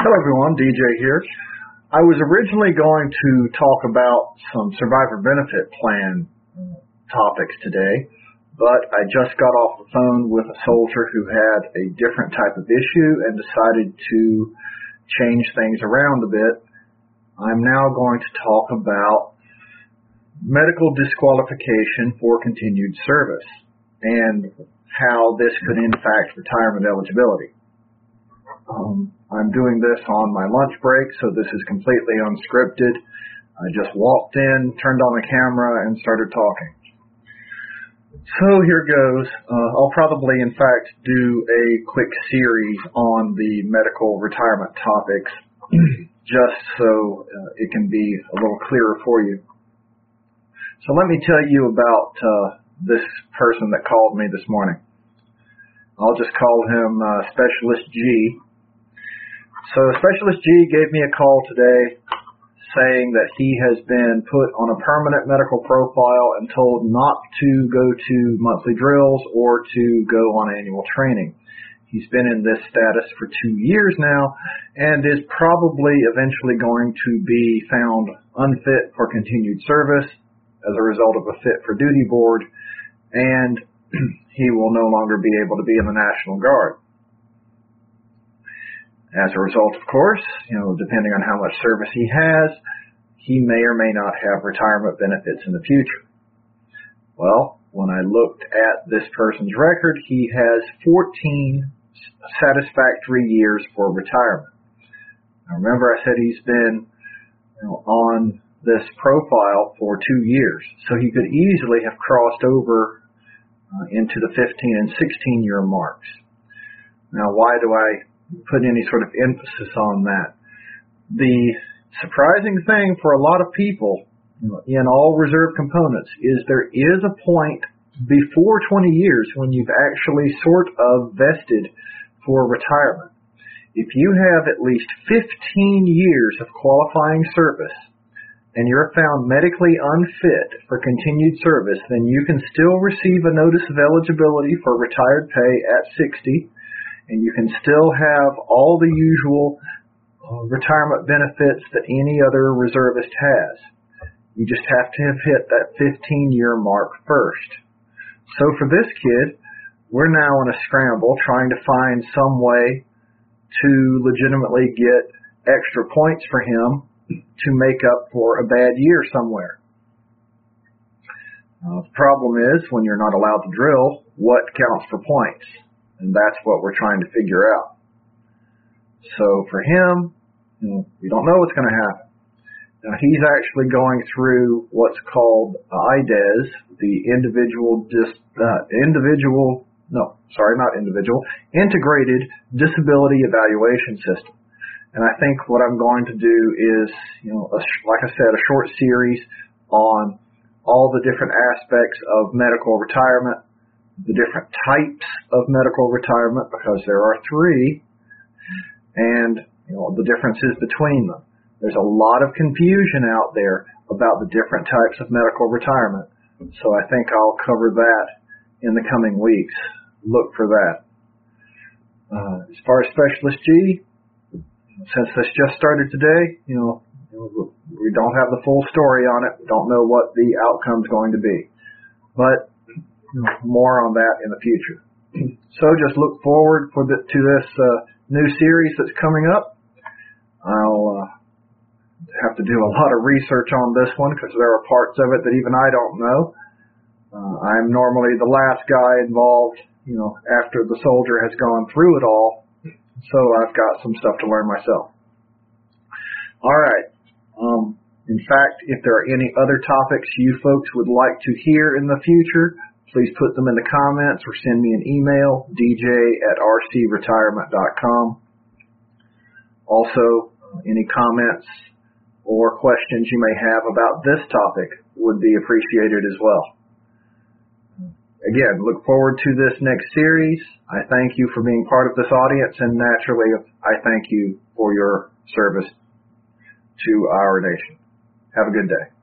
Hello everyone, DJ here. I was originally going to talk about some survivor benefit plan uh, topics today, but I just got off the phone with a soldier who had a different type of issue and decided to change things around a bit. I'm now going to talk about medical disqualification for continued service and how this could impact retirement eligibility. Um, I'm doing this on my lunch break, so this is completely unscripted. I just walked in, turned on the camera, and started talking. So here goes. Uh, I'll probably, in fact, do a quick series on the medical retirement topics, just so uh, it can be a little clearer for you. So let me tell you about uh, this person that called me this morning. I'll just call him uh, Specialist G so Specialist G gave me a call today saying that he has been put on a permanent medical profile and told not to go to monthly drills or to go on annual training. He's been in this status for two years now and is probably eventually going to be found unfit for continued service as a result of a fit for duty board and he will no longer be able to be in the National Guard. As a result, of course, you know, depending on how much service he has, he may or may not have retirement benefits in the future. Well, when I looked at this person's record, he has 14 satisfactory years for retirement. Now remember I said he's been you know, on this profile for two years, so he could easily have crossed over uh, into the 15 and 16 year marks. Now why do I put any sort of emphasis on that. The surprising thing for a lot of people in all reserve components is there is a point before 20 years when you've actually sort of vested for retirement. If you have at least 15 years of qualifying service and you're found medically unfit for continued service, then you can still receive a notice of eligibility for retired pay at 60 and you can still have all the usual uh, retirement benefits that any other reservist has. You just have to have hit that 15 year mark first. So for this kid, we're now in a scramble trying to find some way to legitimately get extra points for him to make up for a bad year somewhere. Uh, the problem is when you're not allowed to drill, what counts for points? And that's what we're trying to figure out. So for him, we don't know what's going to happen. Now he's actually going through what's called IDES, the individual dis, uh, individual no, sorry, not individual, integrated disability evaluation system. And I think what I'm going to do is, you know, a, like I said, a short series on all the different aspects of medical retirement, the different types of medical retirement because there are three and you know the differences between them. There's a lot of confusion out there about the different types of medical retirement. So I think I'll cover that in the coming weeks. Look for that. Uh, as far as Specialist G, since this just started today, you know, we don't have the full story on it. We don't know what the outcome's going to be. But more on that in the future. So just look forward for the, to this uh, new series that's coming up. I'll uh, have to do a lot of research on this one because there are parts of it that even I don't know. Uh, I'm normally the last guy involved, you know, after the soldier has gone through it all. So I've got some stuff to learn myself. All right. Um, in fact, if there are any other topics you folks would like to hear in the future, please put them in the comments or send me an email, dj at rcretirement.com. Also, any comments or questions you may have about this topic would be appreciated as well. Again, look forward to this next series. I thank you for being part of this audience and naturally I thank you for your service to our nation. Have a good day.